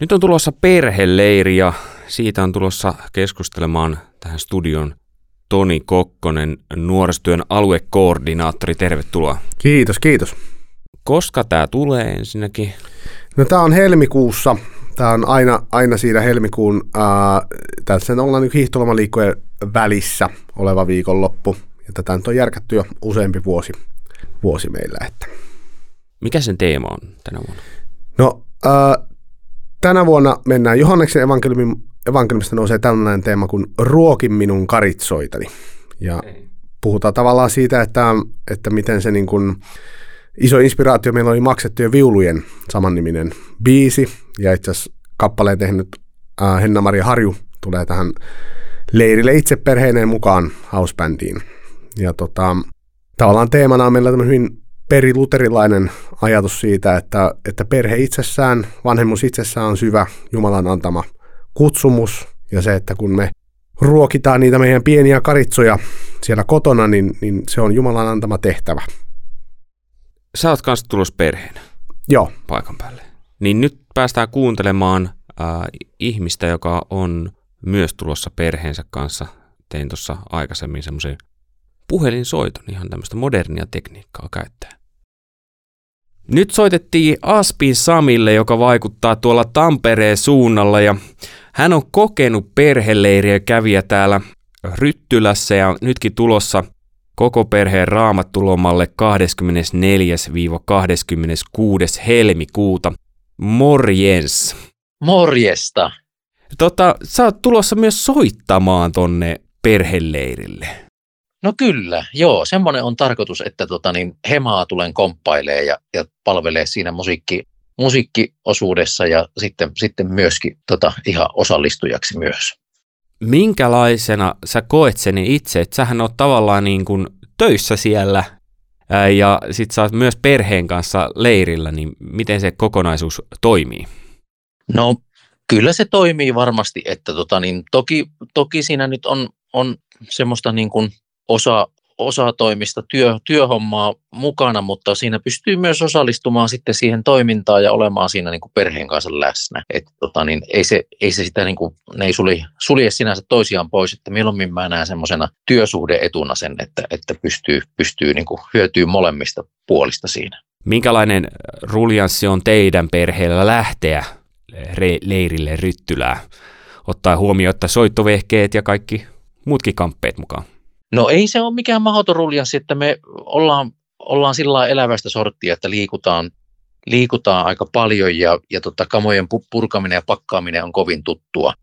Nyt on tulossa perheleiri ja siitä on tulossa keskustelemaan tähän studion Toni Kokkonen, nuorisotyön aluekoordinaattori. Tervetuloa. Kiitos, kiitos. Koska tämä tulee ensinnäkin? No tämä on helmikuussa. Tämä on aina, aina siinä helmikuun, ää, tässä ollaan nyt hiihtolomaliikkojen välissä oleva viikonloppu. Ja tätä nyt on järkätty jo useampi vuosi, vuosi meillä. Että. Mikä sen teema on tänä vuonna? No ää, tänä vuonna mennään Johanneksen evankeliumin, evankeliumista nousee tällainen teema kuin Ruokin minun karitsoitani. Ja puhutaan tavallaan siitä, että, että miten se niin kuin, iso inspiraatio meillä oli maksettujen viulujen samanniminen biisi, ja itse asiassa kappaleen tehnyt äh, Henna-Maria Harju tulee tähän leirille itse perheineen mukaan housebändiin. Ja tota, tavallaan teemana on meillä hyvin periluterilainen ajatus siitä, että, että perhe itsessään, vanhemmus itsessään on syvä Jumalan antama kutsumus, ja se, että kun me ruokitaan niitä meidän pieniä karitsoja siellä kotona, niin, niin se on Jumalan antama tehtävä. Sä oot kanssa tulossa perheen Joo. paikan päälle. Niin nyt päästään kuuntelemaan äh, ihmistä, joka on myös tulossa perheensä kanssa. Tein tuossa aikaisemmin semmoisen puhelinsoiton, ihan tämmöistä modernia tekniikkaa käyttää. Nyt soitettiin Aspin Samille, joka vaikuttaa tuolla Tampereen suunnalla ja hän on kokenut perheleiriä kävijä täällä Ryttylässä ja nytkin tulossa koko perheen raamattulomalle 24-26. helmikuuta. Morjens! Morjesta! Tota, sä oot tulossa myös soittamaan tonne perheleirille. No kyllä, joo. Semmoinen on tarkoitus, että tota, niin Hemaa tulen komppailee ja, ja palvelee siinä musiikki, musiikkiosuudessa ja sitten, sitten myöskin tota, ihan osallistujaksi myös. Minkälaisena sä koet sen itse, että sähän oot tavallaan niin kuin töissä siellä ää, ja sit sä oot myös perheen kanssa leirillä, niin miten se kokonaisuus toimii? No kyllä se toimii varmasti, että tota, niin, toki, toki siinä nyt on, on semmoista niin kuin osa, osatoimista työ, työhommaa mukana, mutta siinä pystyy myös osallistumaan sitten siihen toimintaan ja olemaan siinä niin kuin perheen kanssa läsnä. Et, tota, niin ei, se, ei se sitä, niin kuin, ne ei sulje, sulje sinänsä toisiaan pois, että mieluummin mä näen semmoisena työsuhdeetuna sen, että, että pystyy, pystyy niin hyötyy molemmista puolista siinä. Minkälainen ruljanssi on teidän perheellä lähteä re- leirille Ryttylää, ottaa huomioon, että soittovehkeet ja kaikki muutkin kamppeet mukaan? No ei se ole mikään mahdoton ruljanssi, että me ollaan, ollaan sillä elävästä sorttia, että liikutaan, liikutaan aika paljon ja, ja tota, kamojen purkaminen ja pakkaaminen on kovin tuttua.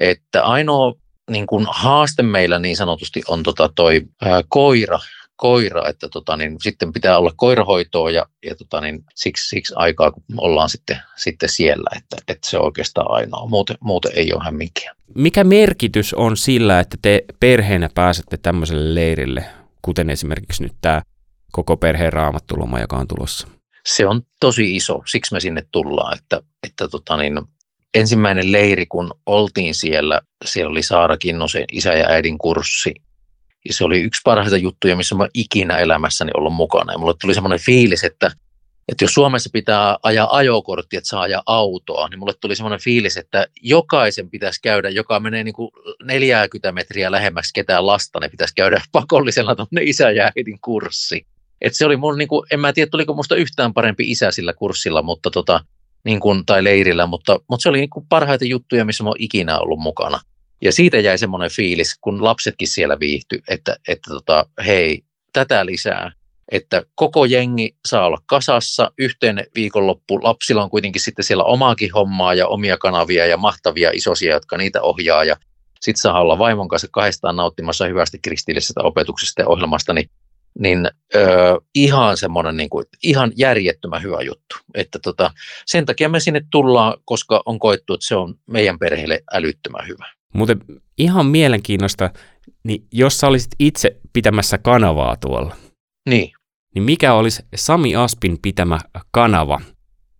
Että ainoa niin kun haaste meillä niin sanotusti on tota toi ää, koira, koira, että tota, niin sitten pitää olla koirahoitoa ja, ja tota, niin siksi, siksi aikaa, kun ollaan sitten, sitten siellä, että, että se on oikeastaan ainoa. Muuten, muuten ei ole hämminkiä. Mikä merkitys on sillä, että te perheenä pääsette tämmöiselle leirille, kuten esimerkiksi nyt tämä koko perheen raamattuloma, joka on tulossa? Se on tosi iso, siksi me sinne tullaan, että, että tota niin, ensimmäinen leiri, kun oltiin siellä, siellä oli Saara Kinnosen isä ja äidin kurssi, ja se oli yksi parhaita juttuja, missä mä ikinä elämässäni ollut mukana. Ja mulle tuli semmoinen fiilis, että, että jos Suomessa pitää ajaa ajokortti, että saa ajaa autoa, niin mulle tuli semmoinen fiilis, että jokaisen pitäisi käydä, joka menee niin kuin 40 metriä lähemmäksi ketään lasta, ne pitäisi käydä pakollisena tuonne isä ja äidin kurssi. Et se oli mun, niin kuin, en mä tiedä, tuliko musta yhtään parempi isä sillä kurssilla, mutta tota, niin kuin, tai leirillä, mutta, mutta se oli niin kuin parhaita juttuja, missä mä oon ikinä ollut mukana. Ja siitä jäi semmoinen fiilis, kun lapsetkin siellä viihtyi, että, että tota, hei, tätä lisää, että koko jengi saa olla kasassa, yhteen viikonloppu, lapsilla on kuitenkin sitten siellä omaakin hommaa ja omia kanavia ja mahtavia isosia, jotka niitä ohjaa ja sitten saa olla vaimon kanssa kahdestaan nauttimassa hyvästi kristillisestä opetuksesta ja ohjelmasta, niin, niin öö, ihan semmoinen niin kuin, ihan järjettömän hyvä juttu. Että tota, sen takia me sinne tullaan, koska on koettu, että se on meidän perheelle älyttömän hyvä. Muuten ihan mielenkiinnosta, niin jos sä olisit itse pitämässä kanavaa tuolla, Niin. niin mikä olisi Sami Aspin pitämä kanava,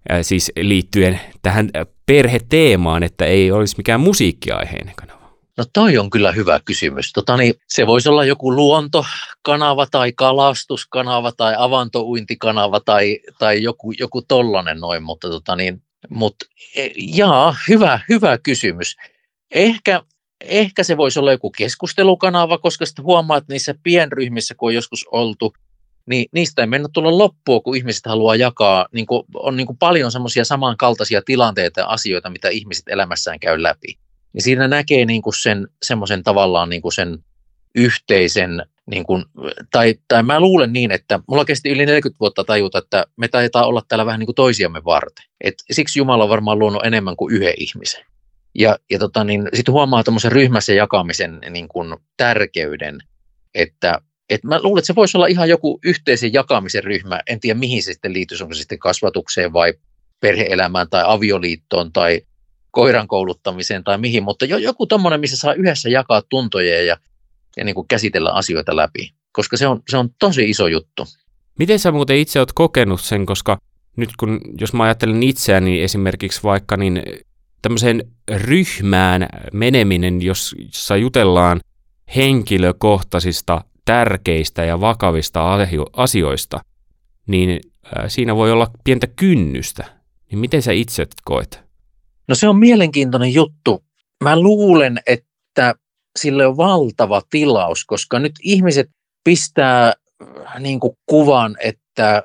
ja siis liittyen tähän perheteemaan, että ei olisi mikään musiikkiaiheinen kanava? No toi on kyllä hyvä kysymys. Tota, niin, se voisi olla joku luontokanava tai kalastuskanava tai avantouintikanava tai, tai joku, joku tollanen noin, mutta tota, niin, Mutta e, jaa, hyvä, hyvä kysymys. Ehkä, ehkä se voisi olla joku keskustelukanava, koska sitten huomaa, että niissä pienryhmissä, kun on joskus oltu, niin niistä ei mennä tulla loppua, kun ihmiset haluaa jakaa. Niin kuin, on niin kuin paljon semmoisia samankaltaisia tilanteita ja asioita, mitä ihmiset elämässään käy läpi. Niin siinä näkee niin kuin sen semmoisen tavallaan niin kuin sen yhteisen, niin kuin, tai, tai mä luulen niin, että mulla kesti yli 40 vuotta tajuta, että me taitaa olla täällä vähän niin kuin toisiamme varten. Et siksi Jumala on varmaan luonut enemmän kuin yhden ihmisen. Ja, ja tota, niin sitten huomaa tuommoisen ryhmässä jakamisen niin kuin tärkeyden, että et mä luulen, että se voisi olla ihan joku yhteisen jakamisen ryhmä. En tiedä, mihin se sitten liittyy, onko se sitten kasvatukseen vai perheelämään tai avioliittoon tai koiran kouluttamiseen tai mihin, mutta joku tommonen, missä saa yhdessä jakaa tuntoja ja, ja niin kuin käsitellä asioita läpi, koska se on, se on tosi iso juttu. Miten sä muuten itse oot kokenut sen, koska nyt kun, jos mä ajattelen itseäni esimerkiksi vaikka, niin tämmöiseen ryhmään meneminen, jossa jutellaan henkilökohtaisista tärkeistä ja vakavista asioista, niin siinä voi olla pientä kynnystä. Niin miten sä itse koet? No se on mielenkiintoinen juttu. Mä luulen, että sille on valtava tilaus, koska nyt ihmiset pistää niin kuin kuvan, että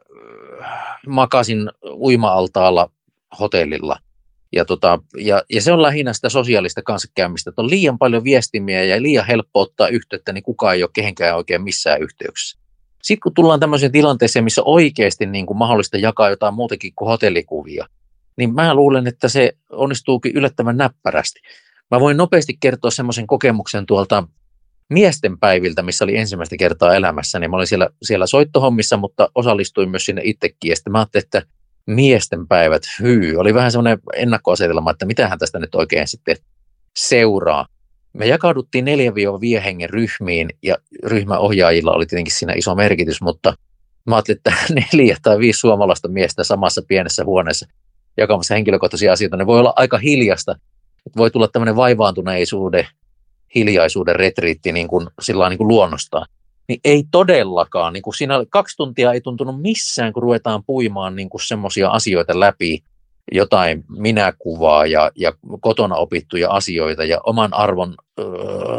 makasin uima-altaalla hotellilla. Ja, tota, ja, ja se on lähinnä sitä sosiaalista kanssakäymistä, että on liian paljon viestimiä ja liian helppo ottaa yhteyttä, niin kukaan ei ole kehenkään oikein missään yhteyksissä. Sitten kun tullaan tämmöiseen tilanteeseen, missä oikeasti niin kuin mahdollista jakaa jotain muutakin kuin hotellikuvia, niin mä luulen, että se onnistuukin yllättävän näppärästi. Mä voin nopeasti kertoa semmoisen kokemuksen tuolta miesten päiviltä, missä oli ensimmäistä kertaa elämässä, niin mä olin siellä, siellä soittohommissa, mutta osallistuin myös sinne itsekin. Ja sitten mä ajattelin, että miesten päivät, hyy, oli vähän semmoinen ennakkoasetelma, että mitähän tästä nyt oikein sitten seuraa. Me jakauduttiin 4-5 hengen ryhmiin ja ryhmäohjaajilla oli tietenkin siinä iso merkitys, mutta mä ajattelin, että neljä tai viisi suomalaista miestä samassa pienessä huoneessa jakamassa henkilökohtaisia asioita, ne voi olla aika hiljasta. Voi tulla tämmöinen vaivaantuneisuuden, hiljaisuuden retriitti niin kuin, sillä niin kuin luonnostaan niin ei todellakaan. Niin kuin siinä kaksi tuntia ei tuntunut missään, kun ruvetaan puimaan niin semmoisia asioita läpi, jotain minäkuvaa ja, ja kotona opittuja asioita ja oman arvon ö,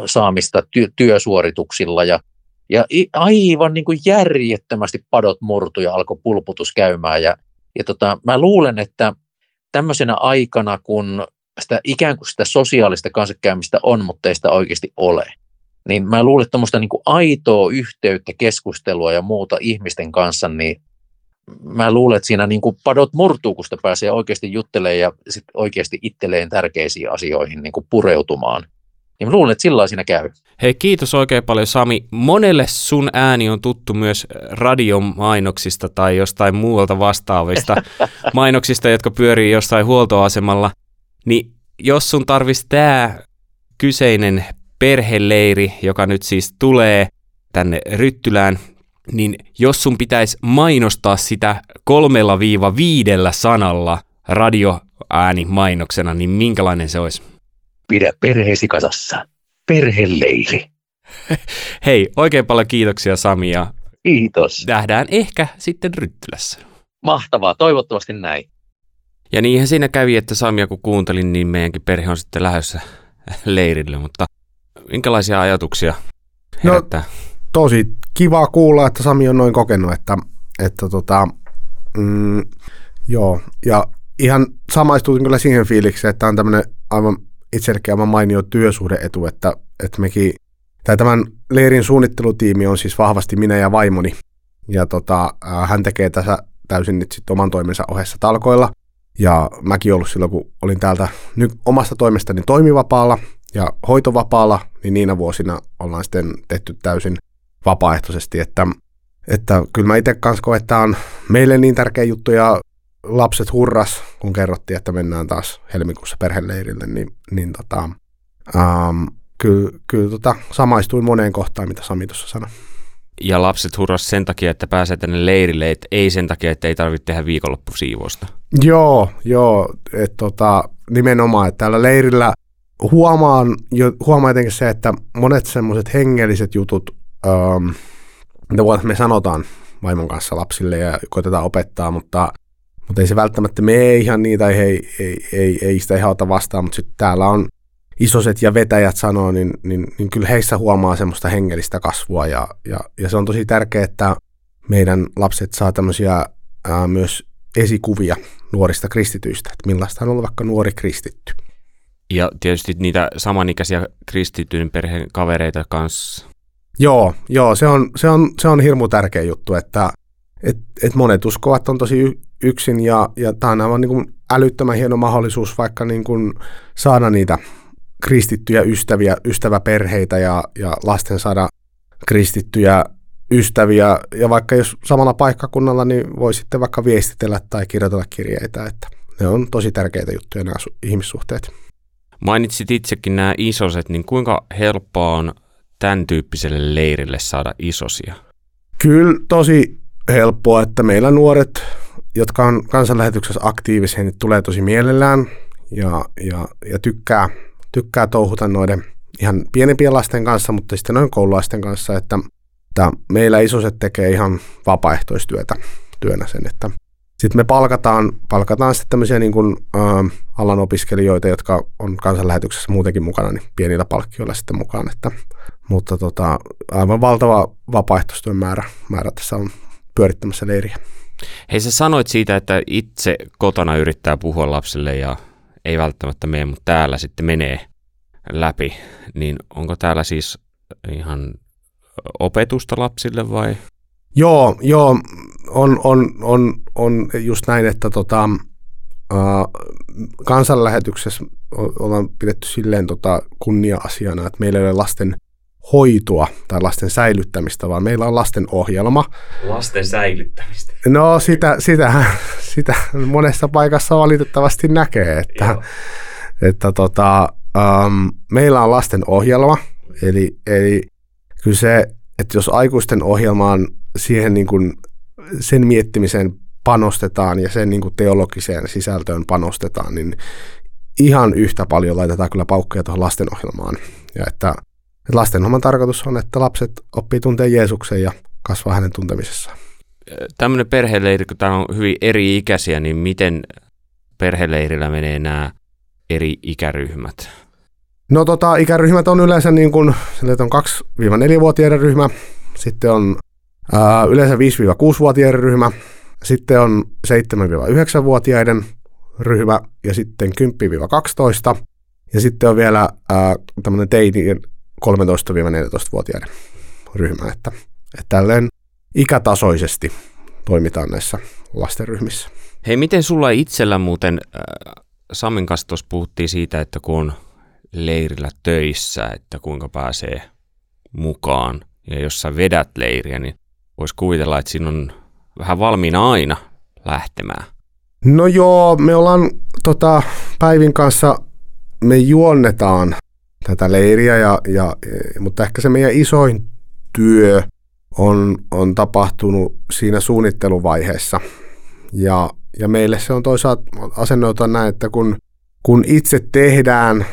saamista ty, työsuorituksilla ja, ja aivan niin kuin järjettömästi padot murtu ja alkoi pulputus käymään. Ja, ja tota, mä luulen, että tämmöisenä aikana, kun sitä ikään kuin sitä sosiaalista kanssakäymistä on, mutta ei sitä oikeasti ole, niin mä luulen, että tuommoista niin aitoa yhteyttä, keskustelua ja muuta ihmisten kanssa, niin mä luulen, että siinä niin kuin padot murtuu, kun sitä pääsee oikeasti juttelemaan ja sit oikeasti itselleen tärkeisiin asioihin niin kuin pureutumaan. Niin mä luulen, että sillä siinä käy. Hei, kiitos oikein paljon Sami. Monelle sun ääni on tuttu myös radiomainoksista tai jostain muualta vastaavista mainoksista, jotka pyörii jossain huoltoasemalla. Niin jos sun tarvisi tämä kyseinen perheleiri, joka nyt siis tulee tänne Ryttylään, niin jos sun pitäisi mainostaa sitä kolmella viiva viidellä sanalla radioääni mainoksena, niin minkälainen se olisi? Pidä perheesi kasassa. Perheleiri. Hei, oikein paljon kiitoksia Sami ja Kiitos. nähdään ehkä sitten Ryttylässä. Mahtavaa, toivottavasti näin. Ja niinhän siinä kävi, että Samia kun kuuntelin, niin meidänkin perhe on sitten lähdössä leirille, mutta minkälaisia ajatuksia no, herättää? No, tosi kiva kuulla, että Sami on noin kokenut, että, että tota, mm, joo, ja ihan samaistuin kyllä siihen fiilikseen, että on tämmöinen aivan itsellekin aivan mainio työsuhdeetu, että, että mekin, tai tämän leirin suunnittelutiimi on siis vahvasti minä ja vaimoni, ja tota, hän tekee tässä täysin nyt sitten oman toimensa ohessa talkoilla, ja mäkin ollut silloin, kun olin täältä nyt omasta toimestani toimivapaalla, ja hoitovapaalla, niin niinä vuosina ollaan sitten tehty täysin vapaaehtoisesti, että, että kyllä mä itse kanssa koen, että on meille niin tärkeä juttu ja lapset hurras, kun kerrottiin, että mennään taas helmikuussa perheleirille, niin, niin tota, ähm, kyllä, kyllä tota, samaistuin moneen kohtaan, mitä Sami tuossa sanoi. Ja lapset hurras sen takia, että pääsee tänne leirille, että ei sen takia, että ei tarvitse tehdä viikonloppusiivousta. Joo, joo, että tota, nimenomaan, että täällä leirillä huomaan, jo, huomaan jotenkin se, että monet semmoiset hengelliset jutut, ähm, mitä me sanotaan vaimon kanssa lapsille ja koitetaan opettaa, mutta, mutta ei se välttämättä mene ihan niitä, ei, ei, ei, ei, ei sitä ihan ota vastaan, mutta sitten täällä on isoset ja vetäjät sanoo, niin, niin, niin kyllä heissä huomaa semmoista hengellistä kasvua ja, ja, ja se on tosi tärkeää, että meidän lapset saa tämmöisiä ää, myös esikuvia nuorista kristityistä, että millaista on ollut vaikka nuori kristitty. Ja tietysti niitä samanikäisiä kristittyyn perheen kavereita kanssa. Joo, joo se, on, se, on, se on hirmu tärkeä juttu, että et, et monet uskovat on tosi yksin ja, ja tämä on aivan niin kuin älyttömän hieno mahdollisuus vaikka niin kuin saada niitä kristittyjä ystäviä, ystäväperheitä ja, ja lasten saada kristittyjä ystäviä. Ja vaikka jos samalla paikkakunnalla, niin voi sitten vaikka viestitellä tai kirjoitella kirjeitä, että ne on tosi tärkeitä juttuja nämä ihmissuhteet. Mainitsit itsekin nämä isoset, niin kuinka helppoa on tämän tyyppiselle leirille saada isosia? Kyllä tosi helppoa, että meillä nuoret, jotka on kansanlähetyksessä aktiivisia, niin tulee tosi mielellään ja, ja, ja tykkää, tykkää touhuta noiden ihan pienempien lasten kanssa, mutta sitten noin koululaisten kanssa, että, että meillä isoset tekee ihan vapaaehtoistyötä työnä sen, että sitten me palkataan, palkataan sitten tämmöisiä niin kuin, ä, alan opiskelijoita, jotka on kansanlähetyksessä muutenkin mukana, niin pienillä palkkioilla sitten mukaan. Että, mutta tota, aivan valtava vapaaehtoistyön määrä, määrä tässä on pyörittämässä leiriä. Hei, sä sanoit siitä, että itse kotona yrittää puhua lapsille ja ei välttämättä mene, mutta täällä sitten menee läpi. Niin onko täällä siis ihan opetusta lapsille vai? Joo, joo on, on, on, on just näin, että tota, äh, kansanlähetyksessä ollaan pidetty silleen tota kunnia-asiana, että meillä ei ole lasten hoitoa tai lasten säilyttämistä, vaan meillä on lasten ohjelma. Lasten säilyttämistä? No sitä, sitä, sitä monessa paikassa valitettavasti näkee, että, että tota, um, meillä on lasten ohjelma, eli, eli kyllä se, että jos aikuisten ohjelmaan siihen niin kuin sen miettimiseen panostetaan ja sen niin kuin teologiseen sisältöön panostetaan, niin ihan yhtä paljon laitetaan kyllä paukkuja tuohon lastenohjelmaan. Ja että, että lastenohjelman tarkoitus on, että lapset oppii tuntea Jeesuksen ja kasvaa hänen tuntemisessaan. Tämmöinen perheleiri, kun tämä on hyvin eri-ikäisiä, niin miten perheleirillä menee nämä eri ikäryhmät? No tota, ikäryhmät on yleensä niin kuin, on 2-4-vuotiaiden ryhmä, sitten on yleensä 5-6-vuotiaiden ryhmä, sitten on 7-9-vuotiaiden ryhmä ja sitten 10-12 ja sitten on vielä tämmöinen teini 13-14-vuotiaiden ryhmä, että, että tälleen ikätasoisesti toimitaan näissä lastenryhmissä. Hei, miten sulla itsellä muuten, äh, Samin kanssa tuossa puhuttiin siitä, että kun on leirillä töissä, että kuinka pääsee mukaan. Ja jos sä vedät leiriä, niin voisi kuvitella, että siinä on vähän valmiina aina lähtemään. No joo, me ollaan tota, Päivin kanssa, me juonnetaan tätä leiriä, ja, ja, mutta ehkä se meidän isoin työ on, on tapahtunut siinä suunnitteluvaiheessa. Ja, ja meille se on toisaalta asennoitua näin, että kun, kun itse tehdään,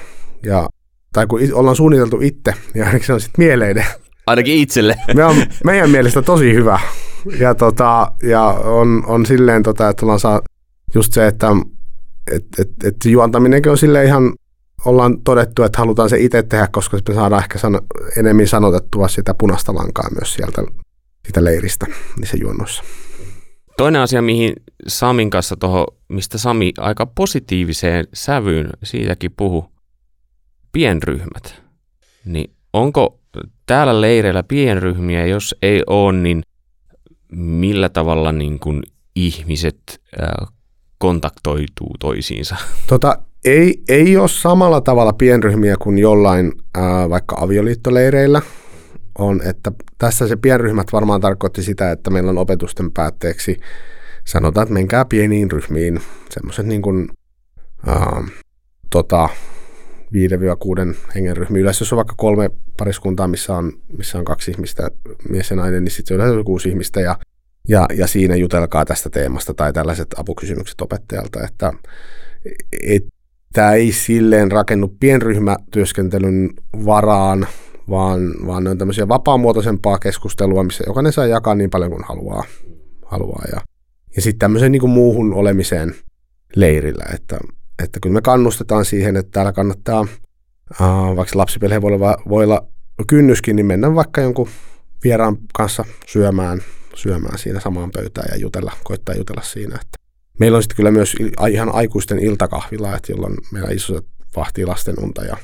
ja, tai kun ollaan suunniteltu itse, niin ainakin se on sitten mieleinen. Ainakin itselle. Me on meidän mielestä tosi hyvä. Ja, tota, ja on, on silleen, tota, että ollaan saa just se, että et, et, et juontaminenkin on sille ihan, ollaan todettu, että halutaan se itse tehdä, koska me saadaan ehkä sano, enemmän sanotettua sitä punaista lankaa myös sieltä sitä leiristä niissä juonnoissa. Toinen asia, mihin Samin kanssa toho, mistä Sami aika positiiviseen sävyyn siitäkin puhu, pienryhmät. Niin onko täällä leireillä pienryhmiä, jos ei ole, niin millä tavalla niin kuin ihmiset kontaktoituu toisiinsa? Tota, ei, ei ole samalla tavalla pienryhmiä kuin jollain äh, vaikka avioliittoleireillä on, että tässä se pienryhmät varmaan tarkoitti sitä, että meillä on opetusten päätteeksi sanotaan, että menkää pieniin ryhmiin, semmoiset niin kuin, äh, tota, 5-6 hengen ryhmiä. Yleensä jos on vaikka kolme pariskuntaa, missä on, missä on kaksi ihmistä, mies ja nainen, niin sitten se on yleensä kuusi ihmistä ja, ja, ja siinä jutelkaa tästä teemasta tai tällaiset apukysymykset opettajalta, että et, tämä ei silleen rakennu pienryhmätyöskentelyn varaan, vaan, vaan ne on tämmöisiä vapaamuotoisempaa keskustelua, missä jokainen saa jakaa niin paljon kuin haluaa. haluaa ja, ja sitten tämmöiseen niin kuin muuhun olemiseen leirillä, että, että kyllä me kannustetaan siihen, että täällä kannattaa, uh, vaikka lapsiperhe voi olla, voi olla kynnyskin, niin mennä vaikka jonkun vieraan kanssa syömään, syömään siinä samaan pöytään ja jutella, koittaa jutella siinä. Että meillä on sitten kyllä myös ihan aikuisten iltakahvila, että jolloin meillä isot vahtii lasten unta ja,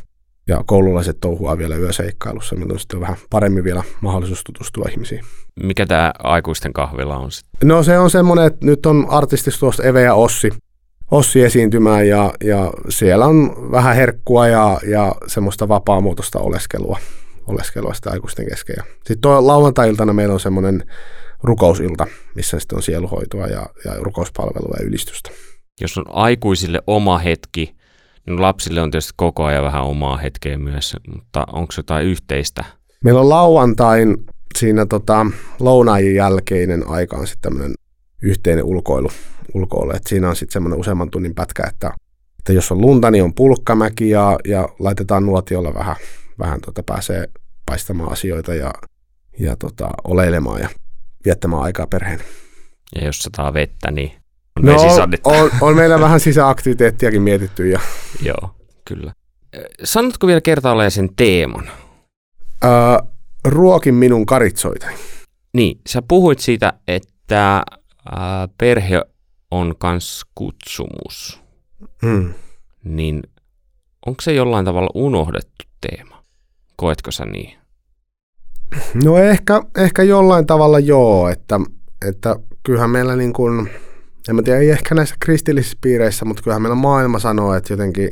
ja koululaiset touhuaa vielä yöseikkailussa, milloin sitten on vähän paremmin vielä mahdollisuus tutustua ihmisiin. Mikä tämä aikuisten kahvila on sitten? No se on semmoinen, että nyt on artistis tuosta Eve ja Ossi, Ossi esiintymään ja, ja siellä on vähän herkkua ja, ja semmoista vapaamuotoista oleskelua, oleskelua sitä aikuisten kesken. Sitten tuo lauantai-iltana meillä on semmoinen rukousilta, missä sitten on sieluhoitoa ja, ja rukouspalvelua ja ylistystä. Jos on aikuisille oma hetki, niin lapsille on tietysti koko ajan vähän omaa hetkeä myös, mutta onko jotain yhteistä? Meillä on lauantain siinä tota, lounaajin jälkeinen aika on sitten tämmöinen yhteinen ulkoilu, ulkoilu. Et siinä on sitten semmoinen useamman tunnin pätkä, että, että jos on lunta, niin on pulkkamäki ja, ja laitetaan nuotiolla vähän, vähän tota, pääsee paistamaan asioita ja, ja tota, oleilemaan ja viettämään aikaa perheen. Ja jos sataa vettä, niin on no, on, on meillä vähän sisäaktiviteettiakin mietitty. Ja... Joo, kyllä. Sanotko vielä kertaalleen sen teeman? Öö, ruokin minun karitsoitani. Niin, sä puhuit siitä, että äh, perhe on kans kutsumus. Hmm. Niin onko se jollain tavalla unohdettu teema? Koetko sä niin? No ehkä, ehkä jollain tavalla joo, että, että kyllähän meillä niin kuin, en mä tiedä, ei ehkä näissä kristillisissä piireissä, mutta kyllähän meillä maailma sanoo, että jotenkin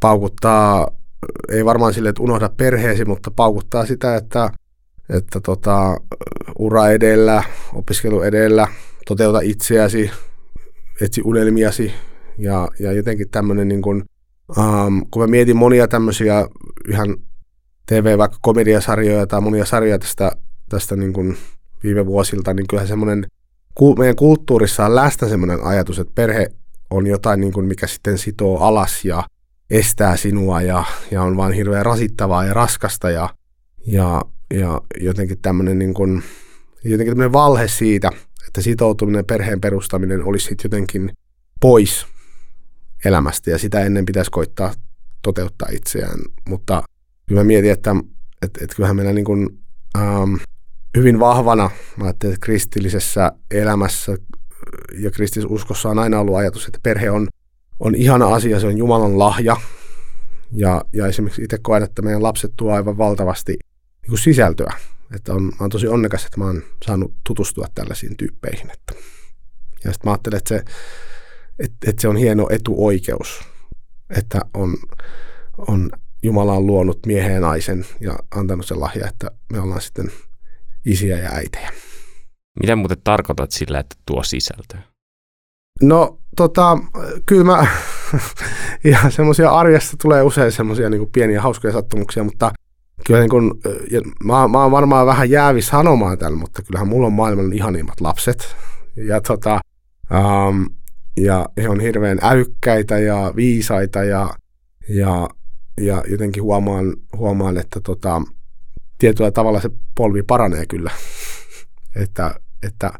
paukuttaa, ei varmaan sille, että unohda perheesi, mutta paukuttaa sitä, että, että tota, ura edellä, opiskelu edellä, toteuta itseäsi, etsi unelmiasi ja, ja jotenkin tämmöinen niin kuin, um, kun mä mietin monia tämmöisiä ihan TV, vaikka komediasarjoja tai monia sarjoja tästä, tästä niin kuin viime vuosilta, niin kyllähän semmoinen meidän kulttuurissa on läsnä semmoinen ajatus, että perhe on jotain, niin kuin, mikä sitten sitoo alas ja estää sinua ja, ja on vain hirveän rasittavaa ja raskasta ja, ja, ja jotenkin tämmöinen niin jotenkin valhe siitä, että sitoutuminen perheen perustaminen olisi sitten jotenkin pois elämästä ja sitä ennen pitäisi koittaa toteuttaa itseään. Mutta kyllä mä mietin, että, että, että kyllähän meillä niin kuin, ähm, hyvin vahvana, mä että kristillisessä elämässä ja kristinuskossa on aina ollut ajatus, että perhe on, on ihana asia, se on Jumalan lahja. Ja, ja esimerkiksi itse koen, että meidän lapset tuo aivan valtavasti niin kuin sisältöä. Että on, mä oon tosi onnekas, että mä oon saanut tutustua tällaisiin tyyppeihin. Että. Ja sitten mä ajattelen, että se, että, että se on hieno etuoikeus, että on, on Jumala on luonut miehen ja naisen ja antanut sen lahja, että me ollaan sitten isiä ja äitejä. Mitä muuten tarkoitat sillä, että tuo sisältöä? No tota, kyllä mä, ihan semmoisia arjesta tulee usein semmoisia niin pieniä hauskoja sattumuksia, mutta kyllä niin kuin, ja mä, mä oon varmaan vähän jäävis sanomaan tällä, mutta kyllähän mulla on maailman ihanimmat lapset. Ja, tota, um, ja he on hirveän älykkäitä ja viisaita ja, ja, ja jotenkin huomaan, huomaan että tota, tietyllä tavalla se polvi paranee kyllä. että, että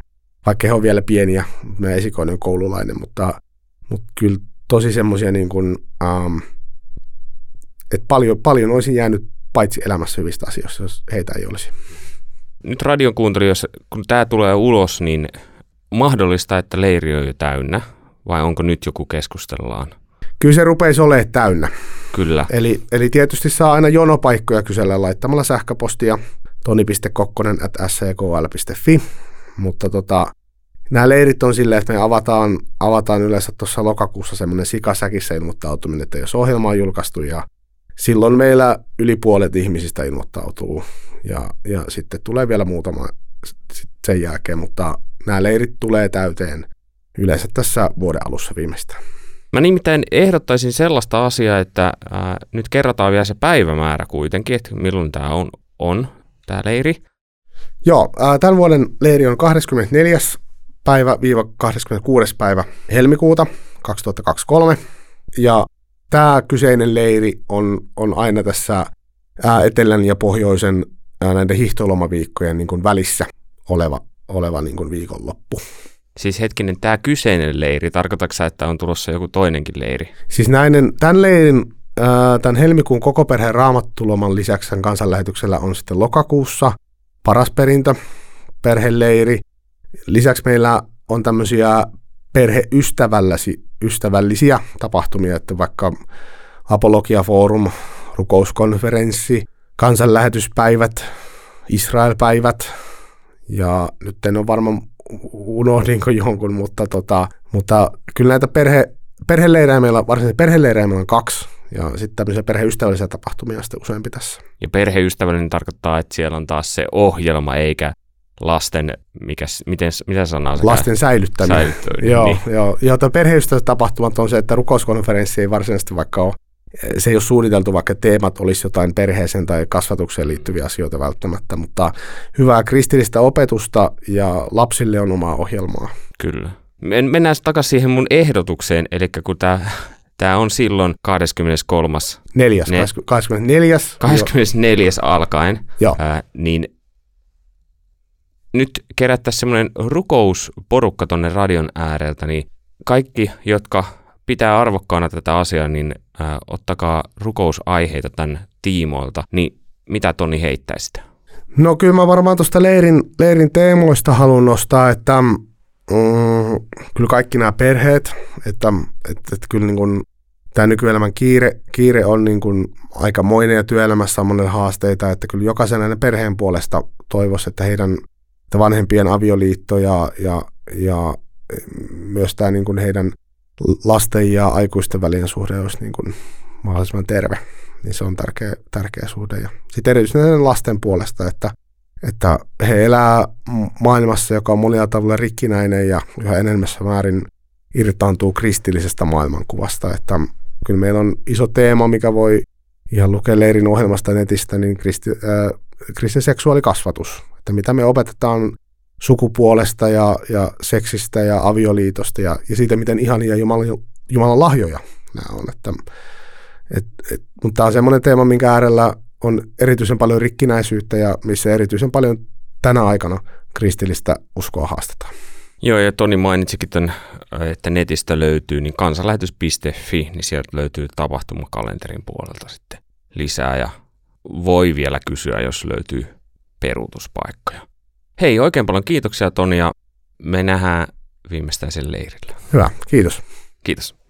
vaikka he on vielä pieniä, meidän esikoinen koululainen, mutta, mutta kyllä tosi semmoisia niin ähm, että paljon, paljon olisi jäänyt paitsi elämässä hyvistä asioista, jos heitä ei olisi. Nyt radion kuuntelijoissa, kun tämä tulee ulos, niin mahdollista, että leiri on jo täynnä, vai onko nyt joku keskustellaan? Kyllä se rupeisi olemaan täynnä. Kyllä. Eli, eli tietysti saa aina jonopaikkoja kysellä laittamalla sähköpostia toni.kokkonen at sckl.fi, mutta tota, nämä leirit on silleen, että me avataan, avataan yleensä tuossa lokakuussa semmoinen sikasäkissä ilmoittautuminen, että jos ohjelma on julkaistu ja silloin meillä yli puolet ihmisistä ilmoittautuu ja, ja sitten tulee vielä muutama sen jälkeen, mutta nämä leirit tulee täyteen yleensä tässä vuoden alussa viimeistään. Mä nimittäin ehdottaisin sellaista asiaa, että ää, nyt kerrotaan vielä se päivämäärä kuitenkin, että milloin tämä on, on tämä leiri. Joo, ää, tämän vuoden leiri on 24. päivä 26. päivä helmikuuta 2023. Ja tämä kyseinen leiri on, on aina tässä ää, etelän ja pohjoisen ää, näiden hiihtolomaviikkojen niin kuin välissä oleva, oleva niin kuin viikonloppu. Siis hetkinen, tämä kyseinen leiri, tarkoitatko sä, että on tulossa joku toinenkin leiri? Siis näinen, tämän leirin, tämän helmikuun koko perheen raamattuloman lisäksi sen kansanlähetyksellä on sitten lokakuussa paras perintö, perheleiri. Lisäksi meillä on tämmöisiä perheystävällisiä tapahtumia, että vaikka Apologia Forum, rukouskonferenssi, kansanlähetyspäivät, Israelpäivät, ja nyt en ole varma unohdinko jonkun, mutta, tota, mutta kyllä näitä perhe, perheleirejä meillä, varsinkin perheleirejä meillä on kaksi, ja sitten tämmöisiä perheystävällisiä tapahtumia sitten useampi tässä. Ja perheystävällinen tarkoittaa, että siellä on taas se ohjelma, eikä lasten, mikä, miten, mitä sanaa se Lasten säilyttäminen. säilyttäminen. Joo, niin. joo. joo perheystävälliset on se, että rukouskonferenssi ei varsinaisesti vaikka ole se ei ole suunniteltu, vaikka teemat olisi jotain perheeseen tai kasvatukseen liittyviä asioita välttämättä, mutta hyvää kristillistä opetusta ja lapsille on omaa ohjelmaa. Kyllä. Mennään takaisin siihen mun ehdotukseen, eli kun tämä Tämä on silloin 23. Neljäs, ne, 24. 24. alkaen, Joo. Ää, niin nyt kerättäisiin semmoinen rukousporukka tonne radion ääreltä, niin kaikki, jotka pitää arvokkaana tätä asiaa, niin ää, ottakaa rukousaiheita tämän tiimoilta, niin mitä Toni heittäisit? No kyllä mä varmaan tuosta leirin, leirin teemoista haluan nostaa, että mm, kyllä kaikki nämä perheet, että, että, että kyllä niin kuin, tämä nykyelämän kiire, kiire on niin kuin aikamoinen ja työelämässä on monen haasteita, että kyllä jokaisen näiden perheen puolesta toivoisi, että heidän vanhempien avioliitto ja, ja, ja myös tämä niin kuin heidän lasten ja aikuisten välinen suhde olisi niin kuin mahdollisimman terve. Niin se on tärkeä, tärkeä suhde. Ja sitten erityisesti lasten puolesta, että, että he elää maailmassa, joka on monilla tavalla rikkinäinen ja yhä enemmässä määrin irtaantuu kristillisestä maailmankuvasta. Että kyllä meillä on iso teema, mikä voi ihan lukea leirin ohjelmasta netistä, niin kristi, äh, kristin seksuaalikasvatus. Että mitä me opetetaan sukupuolesta ja, ja seksistä ja avioliitosta ja, ja siitä, miten ihania Jumalan, Jumalan lahjoja nämä on. Että, et, et, mutta tämä on semmoinen teema, minkä äärellä on erityisen paljon rikkinäisyyttä ja missä erityisen paljon tänä aikana kristillistä uskoa haastetaan. Joo, ja Toni mainitsikin tämän, että netistä löytyy niin kansanlähetys.fi, niin sieltä löytyy tapahtumakalenterin puolelta sitten lisää ja voi vielä kysyä, jos löytyy peruutuspaikkoja. Hei, oikein paljon kiitoksia Toni ja me nähdään viimeistään sen leirillä. Hyvä, kiitos. Kiitos.